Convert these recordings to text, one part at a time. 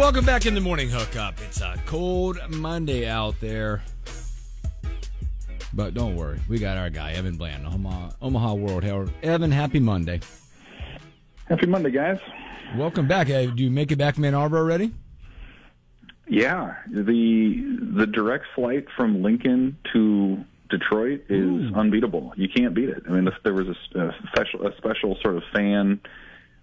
welcome back in the morning hookup. It's a cold Monday out there. But don't worry, we got our guy, Evan Bland, Omaha, Omaha World Herald. Evan, happy Monday. Happy Monday, guys. Welcome back. Do you make it back from Ann Arbor already? Yeah, the the direct flight from Lincoln to Detroit is Ooh. unbeatable. You can't beat it. I mean, if there was a, a special a special sort of fan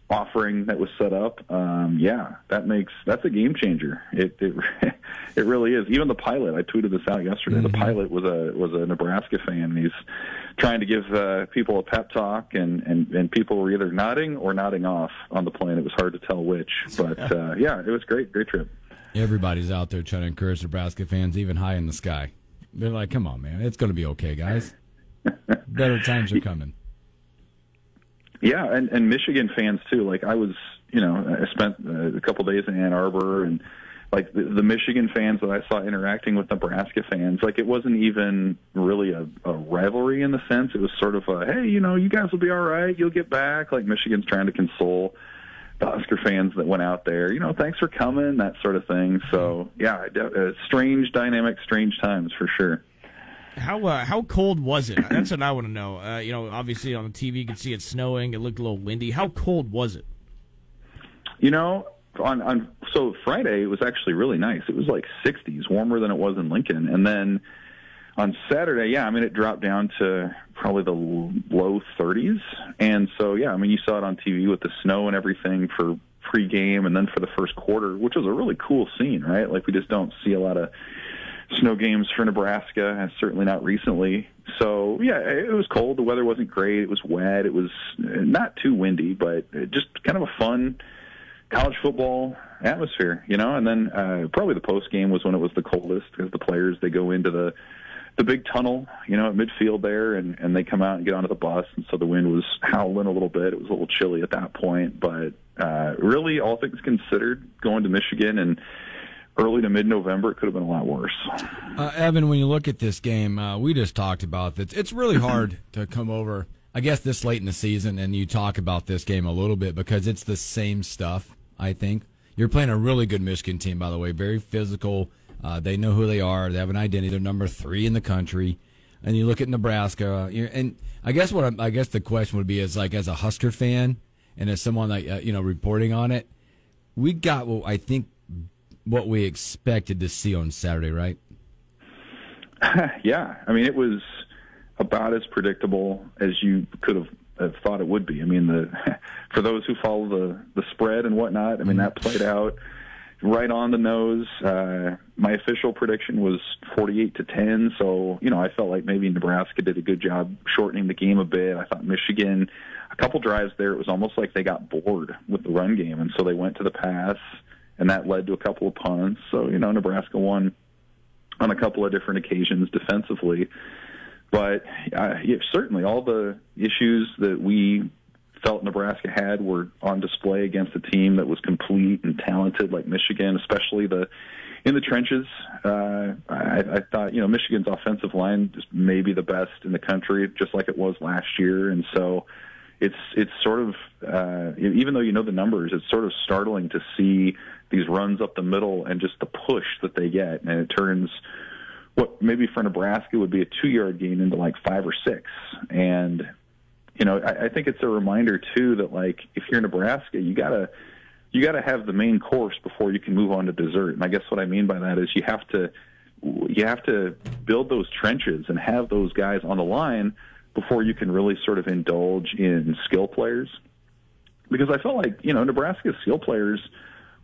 offering that was set up, um, yeah, that makes that's a game changer. It it it really is. Even the pilot, I tweeted this out yesterday. Mm-hmm. The pilot was a was a Nebraska fan. He's trying to give uh, people a pep talk, and and and people were either nodding or nodding off on the plane. It was hard to tell which, but uh, yeah, it was great, great trip. Everybody's out there trying to encourage Nebraska fans, even high in the sky. They're like, "Come on, man, it's going to be okay, guys. Better times are coming." Yeah, and and Michigan fans too. Like I was, you know, I spent uh, a couple days in Ann Arbor, and like the, the Michigan fans that I saw interacting with Nebraska fans, like it wasn't even really a, a rivalry in the sense. It was sort of a, hey, you know, you guys will be all right. You'll get back. Like Michigan's trying to console the Husker fans that went out there. You know, thanks for coming, that sort of thing. So yeah, uh, strange dynamic, strange times for sure. How uh, how cold was it? That's what I want to know. Uh, you know, obviously on the TV you could see it snowing. It looked a little windy. How cold was it? You know, on on so Friday it was actually really nice. It was like 60s, warmer than it was in Lincoln, and then on Saturday, yeah, I mean it dropped down to probably the low 30s, and so yeah, I mean you saw it on TV with the snow and everything for pregame, and then for the first quarter, which was a really cool scene, right? Like we just don't see a lot of snow games for Nebraska, and certainly not recently. So yeah, it was cold. The weather wasn't great. It was wet. It was not too windy, but just kind of a fun college football atmosphere, you know. And then uh, probably the post game was when it was the coldest because the players they go into the the big tunnel, you know, at midfield there, and and they come out and get onto the bus, and so the wind was howling a little bit. It was a little chilly at that point, but uh, really, all things considered, going to Michigan and early to mid-November, it could have been a lot worse. Uh, Evan, when you look at this game, uh, we just talked about that. It's really hard to come over, I guess, this late in the season, and you talk about this game a little bit because it's the same stuff. I think you're playing a really good Michigan team, by the way, very physical. Uh, they know who they are. They have an identity. They're number three in the country. And you look at Nebraska, and I guess what I, I guess the question would be is like as a Husker fan and as someone like uh, you know reporting on it, we got what I think what we expected to see on Saturday, right? yeah, I mean it was about as predictable as you could have, have thought it would be. I mean, the for those who follow the the spread and whatnot, I mean that played out right on the nose. Uh, my official prediction was 48 to 10, so you know I felt like maybe Nebraska did a good job shortening the game a bit. I thought Michigan, a couple drives there, it was almost like they got bored with the run game, and so they went to the pass and that led to a couple of punts. So you know, Nebraska won on a couple of different occasions defensively. But uh, certainly, all the issues that we felt Nebraska had were on display against a team that was complete and talented like Michigan, especially the in the trenches. Uh, I, I thought you know Michigan's offensive line is maybe the best in the country, just like it was last year, and so it's it's sort of uh, even though you know the numbers, it's sort of startling to see these runs up the middle and just the push that they get, and it turns what maybe for Nebraska would be a two yard gain into like five or six. And you know, I, I think it's a reminder too that like if you're Nebraska, you gotta you got to have the main course before you can move on to dessert. And I guess what I mean by that is you have to you have to build those trenches and have those guys on the line before you can really sort of indulge in skill players. Because I felt like you know Nebraska's skill players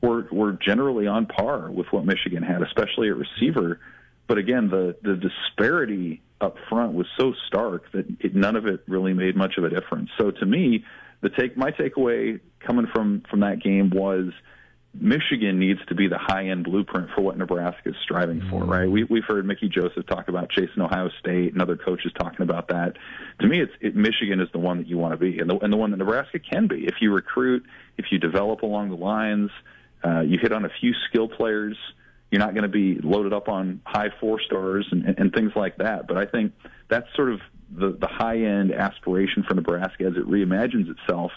were were generally on par with what Michigan had, especially at receiver. But again, the the disparity up front was so stark that it, none of it really made much of a difference. So to me, the take my takeaway coming from from that game was Michigan needs to be the high end blueprint for what Nebraska is striving for, mm-hmm. right? We, we've heard Mickey Joseph talk about chasing Ohio State and other coaches talking about that. To me, it's it, Michigan is the one that you want to be, and the, and the one that Nebraska can be if you recruit, if you develop along the lines, uh, you hit on a few skill players. You're not going to be loaded up on high four stars and, and, and things like that. But I think that's sort of the, the high end aspiration for Nebraska as it reimagines itself.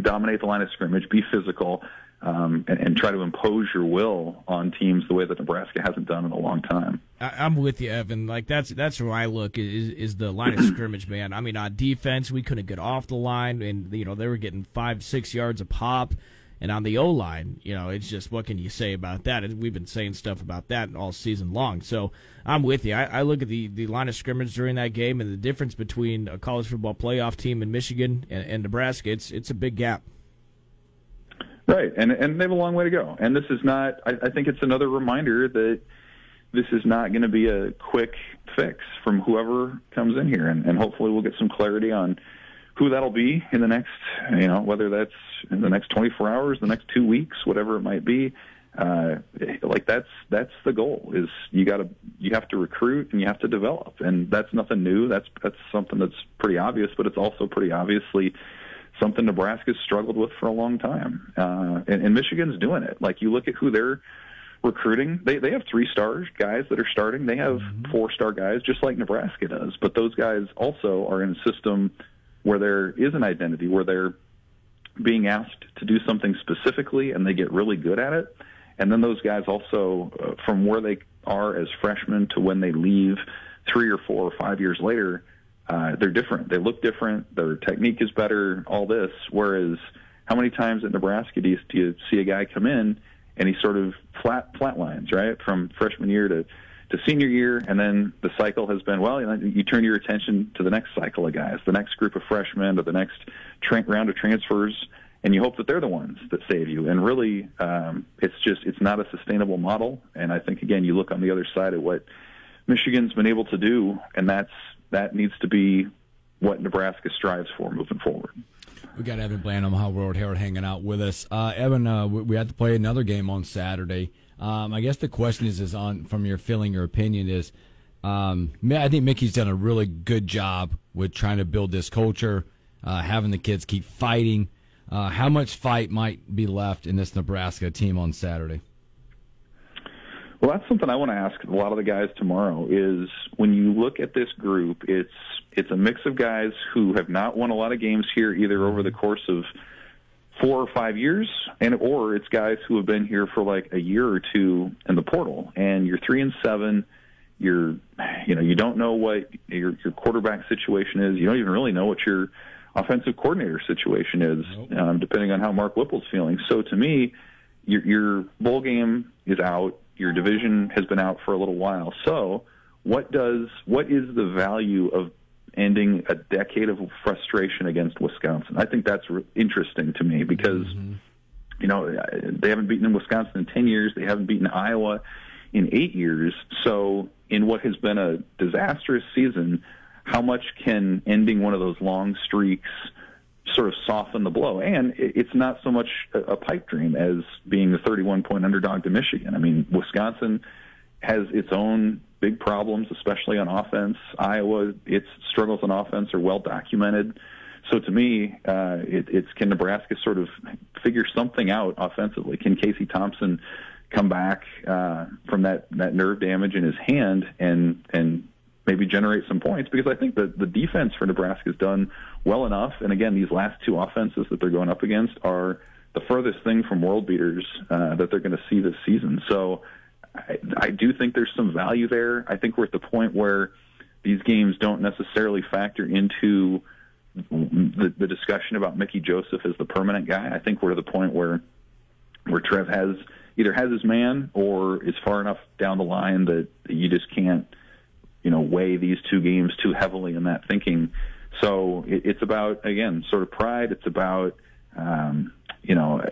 Dominate the line of scrimmage, be physical, um, and, and, try to impose your will on teams the way that Nebraska hasn't done in a long time. I, am with you, Evan. Like that's that's where I look is is the line of scrimmage, man. I mean, on defense, we couldn't get off the line, and you know they were getting five, six yards a pop. And on the O line, you know, it's just what can you say about that? We've been saying stuff about that all season long. So I'm with you. I, I, look at the, the line of scrimmage during that game and the difference between a college football playoff team in Michigan and, and Nebraska. It's it's a big gap. Right, and and they have a long way to go. And this is not. I, I think it's another reminder that this is not going to be a quick fix from whoever comes in here, and, and hopefully we'll get some clarity on who that'll be in the next, you know, whether that's in the next 24 hours, the next two weeks, whatever it might be. Uh, like that's that's the goal is you got to you have to recruit and you have to develop and that's nothing new that's that's something that's pretty obvious but it's also pretty obviously something Nebraska's struggled with for a long time. Uh, and, and Michigan's doing it. Like you look at who they're recruiting, they they have three star guys that are starting. They have mm-hmm. four star guys, just like Nebraska does. But those guys also are in a system where there is an identity, where they're being asked to do something specifically, and they get really good at it. And then those guys also, uh, from where they are as freshmen to when they leave, three or four or five years later, uh, they're different. They look different. Their technique is better. All this. Whereas, how many times at Nebraska do you, do you see a guy come in and he sort of flat flatlines right from freshman year to to senior year, and then the cycle has been well. You, know, you turn your attention to the next cycle of guys, the next group of freshmen, or the next tra- round of transfers, and you hope that they're the ones that save you. And really, um, it's just it's not a sustainable model. And I think again, you look on the other side of what Michigan's been able to do, and that's that needs to be what Nebraska strives for moving forward. We got Evan Bland, Omaha World Herald, hanging out with us. Uh, Evan, uh, we, we had to play another game on Saturday. Um, I guess the question is, is on from your feeling, your opinion is. Um, I think Mickey's done a really good job with trying to build this culture, uh, having the kids keep fighting. Uh, how much fight might be left in this Nebraska team on Saturday? Well, that's something I want to ask a lot of the guys tomorrow. Is when you look at this group, it's it's a mix of guys who have not won a lot of games here either over the course of four or five years, and or it's guys who have been here for like a year or two in the portal, and you're three and seven. You're, you know, you don't know what your your quarterback situation is. You don't even really know what your offensive coordinator situation is, nope. um, depending on how Mark Whipple's feeling. So to me, your your bowl game is out your division has been out for a little while. So, what does what is the value of ending a decade of frustration against Wisconsin? I think that's re- interesting to me because mm-hmm. you know they haven't beaten Wisconsin in ten years. They haven't beaten Iowa in eight years. So, in what has been a disastrous season, how much can ending one of those long streaks sort of soften the blow. And it's not so much a pipe dream as being the 31 point underdog to Michigan. I mean, Wisconsin has its own big problems, especially on offense. Iowa, its struggles on offense are well documented. So to me, uh, it, it's can Nebraska sort of figure something out offensively? Can Casey Thompson come back uh, from that that nerve damage in his hand and and maybe generate some points because I think that the defense for Nebraska has done well enough. And again, these last two offenses that they're going up against are the furthest thing from world beaters uh, that they're going to see this season. So I, I do think there's some value there. I think we're at the point where these games don't necessarily factor into the, the discussion about Mickey Joseph as the permanent guy. I think we're at the point where where Trev has either has his man or is far enough down the line that you just can't you know weigh these two games too heavily in that thinking. So it, it's about again sort of pride. It's about um, you know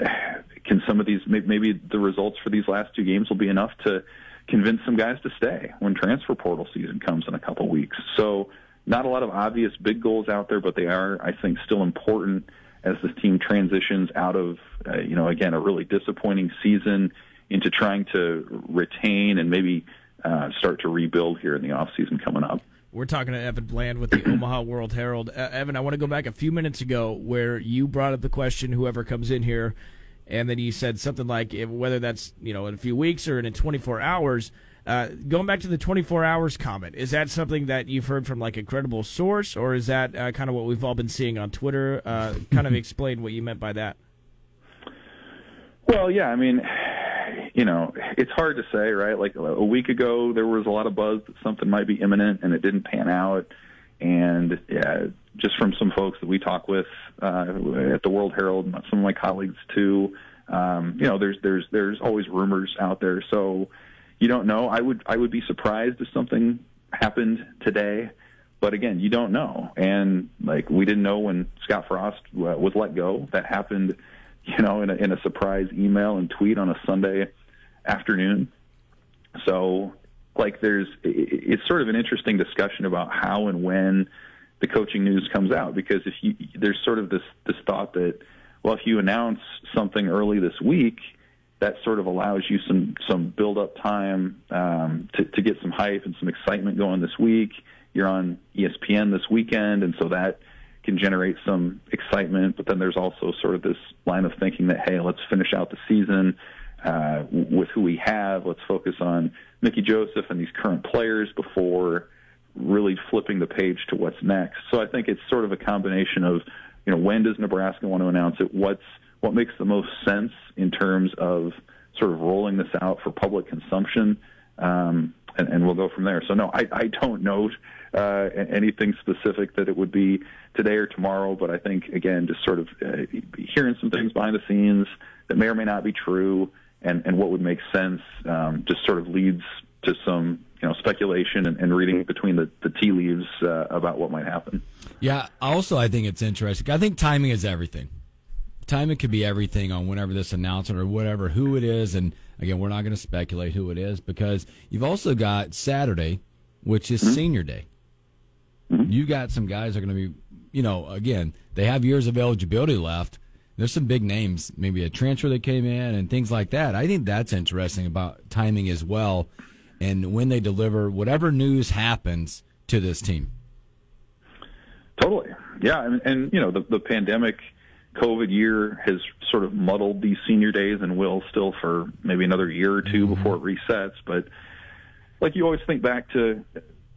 can some of these maybe the results for these last two games will be enough to convince some guys to stay when transfer portal season comes in a couple weeks. So not a lot of obvious big goals out there, but they are I think still important as this team transitions out of uh, you know again a really disappointing season into trying to retain and maybe uh, start to rebuild here in the off season coming up. We're talking to Evan Bland with the Omaha World Herald. Uh, Evan, I want to go back a few minutes ago where you brought up the question, whoever comes in here, and then you said something like if, whether that's you know in a few weeks or in 24 hours. Uh, going back to the 24 hours comment, is that something that you've heard from like a credible source, or is that uh, kind of what we've all been seeing on Twitter? Uh, kind of explain what you meant by that. Well, yeah, I mean, you know, it's hard to say, right? Like a week ago, there was a lot of buzz that something might be imminent, and it didn't pan out. And yeah, just from some folks that we talk with uh, at the World Herald, some of my colleagues too, um, you know, there's there's there's always rumors out there, so you don't know. I would I would be surprised if something happened today, but again, you don't know. And like we didn't know when Scott Frost uh, was let go. That happened, you know, in a, in a surprise email and tweet on a Sunday afternoon. So like there's it's sort of an interesting discussion about how and when the coaching news comes out because if you there's sort of this this thought that well if you announce something early this week that sort of allows you some some build up time um, to to get some hype and some excitement going this week you're on ESPN this weekend and so that can generate some excitement but then there's also sort of this line of thinking that hey let's finish out the season uh, with who we have. Let's focus on Mickey Joseph and these current players before really flipping the page to what's next. So I think it's sort of a combination of, you know, when does Nebraska want to announce it? What's what makes the most sense in terms of sort of rolling this out for public consumption, um, and, and we'll go from there. So no, I, I don't know uh, anything specific that it would be today or tomorrow, but I think again, just sort of uh, hearing some things behind the scenes that may or may not be true and, and what would make sense um, just sort of leads to some you know speculation and, and reading between the, the tea leaves uh, about what might happen. Yeah. Also, I think it's interesting. I think timing is everything. Timing could be everything on whenever this announcement or whatever who it is, and again, we're not going to speculate who it is because you've also got Saturday, which is mm-hmm. Senior Day. Mm-hmm. You got some guys that are going to be, you know, again, they have years of eligibility left there's some big names, maybe a transfer that came in and things like that. I think that's interesting about timing as well, and when they deliver whatever news happens to this team. Totally, yeah, and, and you know the the pandemic. COVID year has sort of muddled these senior days and will still for maybe another year or 2 mm-hmm. before it resets. But like you always think back to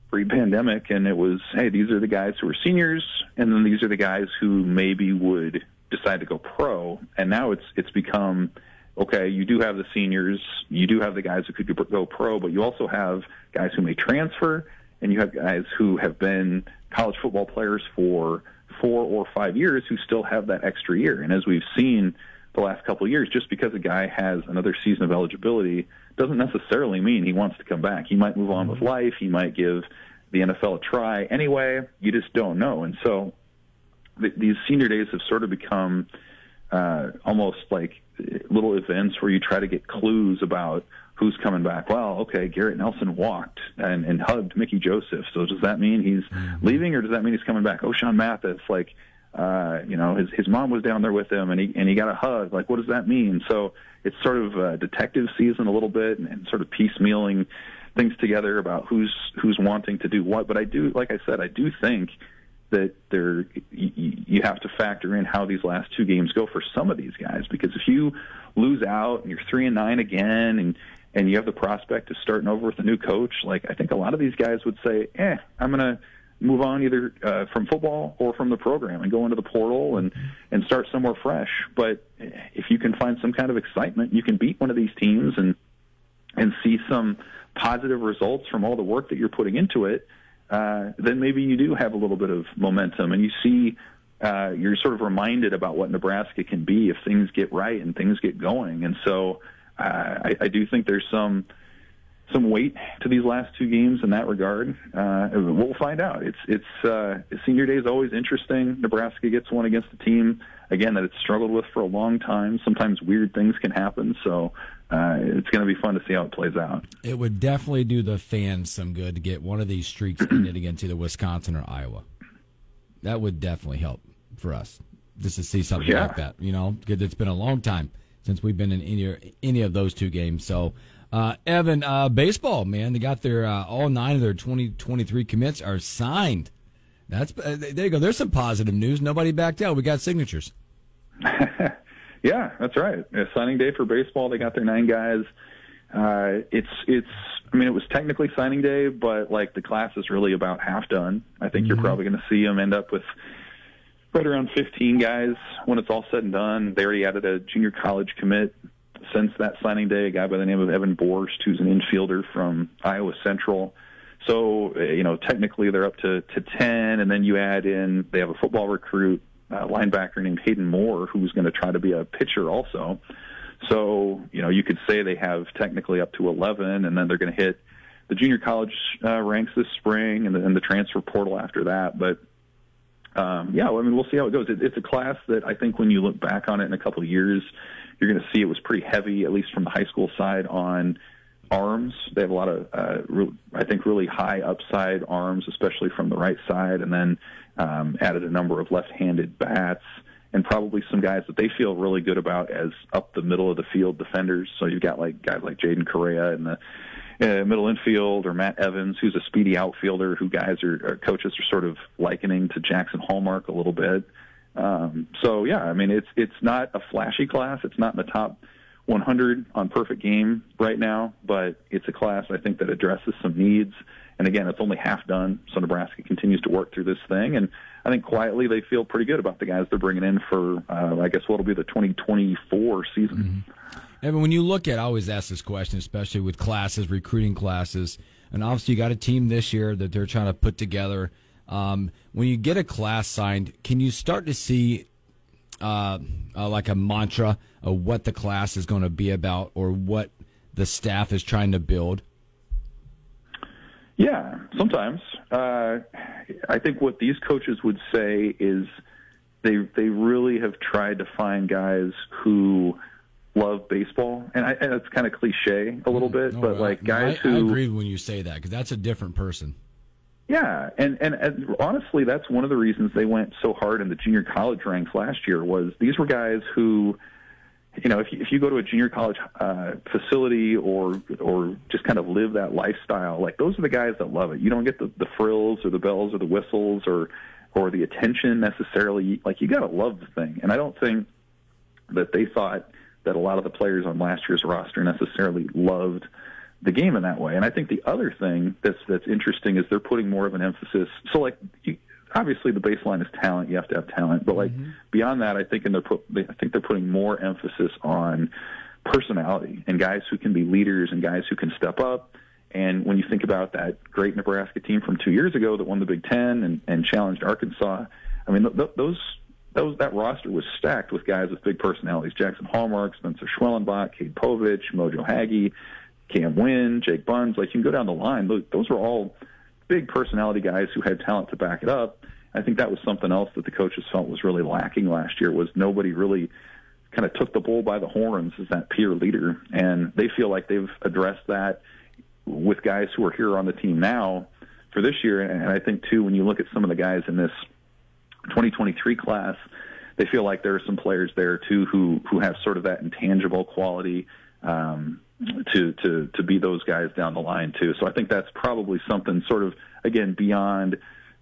pre-pandemic, and it was, hey, these are the guys who are seniors, and then these are the guys who maybe would decide to go pro, and now it's it's become okay. You do have the seniors, you do have the guys who could go pro, but you also have guys who may transfer, and you have guys who have been college football players for four or five years who still have that extra year. And as we've seen the last couple of years, just because a guy has another season of eligibility doesn't necessarily mean he wants to come back. He might move on with mm-hmm. life. He might give the NFL a try anyway. You just don't know. And so these senior days have sort of become uh, almost like little events where you try to get clues about who's coming back. Well, okay, Garrett Nelson walked and, and hugged Mickey Joseph. So does that mean he's mm-hmm. leaving, or does that mean he's coming back? Ochaun Mathis, like, uh, you know, his his mom was down there with him, and he and he got a hug. Like, what does that mean? So it's sort of a detective season a little bit, and, and sort of piecemealing things together about who's who's wanting to do what. But I do, like I said, I do think that there you, have to factor in how these last two games go for some of these guys because if you lose out and you're three and nine again and and you have the prospect of starting over with a new coach, like I think a lot of these guys would say, "Eh, I'm going to move on either uh, from football or from the program and go into the portal and and start somewhere fresh." But if you can find some kind of excitement, you can beat one of these teams and and see some positive results from all the work that you're putting into it then maybe you do have a little bit of momentum and you see uh, you're sort of reminded about what Nebraska can be if things get right and things get going. And so uh, I, I do think there's some some weight to these last two games in that regard. Uh, we'll find out. It's it's uh, senior day is always interesting. Nebraska gets one against a team again that it's struggled with for a long time. Sometimes weird things can happen. So uh, it's going to be fun to see how it plays out. It would definitely do the fans some good to get one of these streaks ended against either Wisconsin or Iowa. That would definitely help for us just to see something yeah. like that. You know, because it's been a long time since we've been in any any of those two games. So. Uh, Evan, uh, baseball, man, they got their uh, all nine of their 2023 commits are signed. That's uh, there you go. There's some positive news. Nobody backed out. We got signatures. Yeah, that's right. A signing day for baseball. They got their nine guys. Uh, it's it's. I mean, it was technically signing day, but like the class is really about half done. I think mm-hmm. you're probably going to see them end up with right around 15 guys when it's all said and done. They already added a junior college commit since that signing day, a guy by the name of Evan Borst, who's an infielder from Iowa Central. So, uh, you know, technically they're up to, to 10, and then you add in, they have a football recruit, uh, linebacker named Hayden Moore, who's going to try to be a pitcher also. So, you know, you could say they have technically up to 11, and then they're going to hit the junior college uh, ranks this spring and the, and the transfer portal after that. But um, yeah, I mean, we'll see how it goes. It, it's a class that I think when you look back on it in a couple of years, you're going to see it was pretty heavy, at least from the high school side, on arms. They have a lot of, uh, re- I think, really high upside arms, especially from the right side, and then um, added a number of left-handed bats and probably some guys that they feel really good about as up the middle of the field defenders. So you've got like guys like Jaden Correa in the uh, middle infield or Matt Evans, who's a speedy outfielder who guys are, or coaches are sort of likening to Jaxon Hallmark a little bit. Um, so yeah, I mean, it's, it's not a flashy class. It's not in the top 100 on perfect game right now, but it's a class I think that addresses some needs. And again, it's only half done, so Nebraska continues to work through this thing. And I think quietly they feel pretty good about the guys they're bringing in for, uh, I guess, what'll be the 2024 season. Mm-hmm. And when you look at, I always ask this question, especially with classes, recruiting classes, and obviously you got a team this year that they're trying to put together. Um, when you get a class signed, can you start to see uh, uh, like a mantra of what the class is going to be about or what the staff is trying to build? Yeah, sometimes. Uh, I think what these coaches would say is they they really have tried to find guys who love baseball, and, I, and it's kind of cliche a little bit, but like guys I, who I agree when you say that because that's a different person. Yeah, and, and and honestly, that's one of the reasons they went so hard in the junior college ranks last year. Was these were guys who, you know, if you, if you go to a junior college uh, facility or or just kind of live that lifestyle, like those are the guys that love it. You don't get the the frills or the bells or the whistles or or the attention necessarily. Like you got to love the thing, and I don't think that they thought that a lot of the players on last year's roster necessarily loved the game in that way. And I think the other thing that's that's interesting is they're putting more of an emphasis. So like you, obviously the baseline is talent. You have to have talent, but like mm-hmm. beyond that, I think and they're put I think they're putting more emphasis on personality and guys who can be leaders and guys who can step up. And when you think about that great Nebraska team from two years ago that won the Big Ten and, and challenged Arkansas, I mean th- those those that roster was stacked with guys with big personalities: Jaxon Hallmark, Spencer Schwellenbach, Cade Povich, Mojo Hagge. Cam Wynn, Jake Buns, like you can go down the line. Those were all big personality guys who had talent to back it up. I think that was something else that the coaches felt was really lacking last year was nobody really kind of took the bull by the horns as that peer leader. And they feel like they've addressed that with guys who are here on the team now for this year. And I think too, when you look at some of the guys in this 2023 class, they feel like there are some players there too who who have sort of that intangible quality um, to to to be those guys down the line too. So I think that's probably something sort of again beyond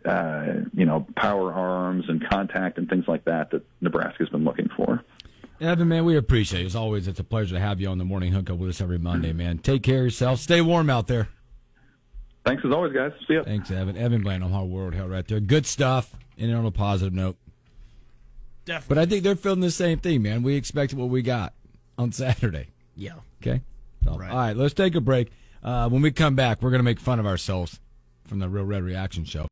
uh, you know power arms and contact and things like that that Nebraska's been looking for. Evan, man, we appreciate it. As always, it's a pleasure to have you on the morning hookup with us every Monday, man. Take care of yourself. Stay warm out there. Thanks as always, guys. See ya. Thanks, Evan. Evan Bland Omaha World Herald right there. Good stuff. And on a positive note. Definitely. But I think they're feeling the same thing, man. We expected what we got on Saturday. Yeah. Okay. So, right. All right, let's take a break. Uh, when we come back, we're going to make fun of ourselves from the Real Red Reaction Show.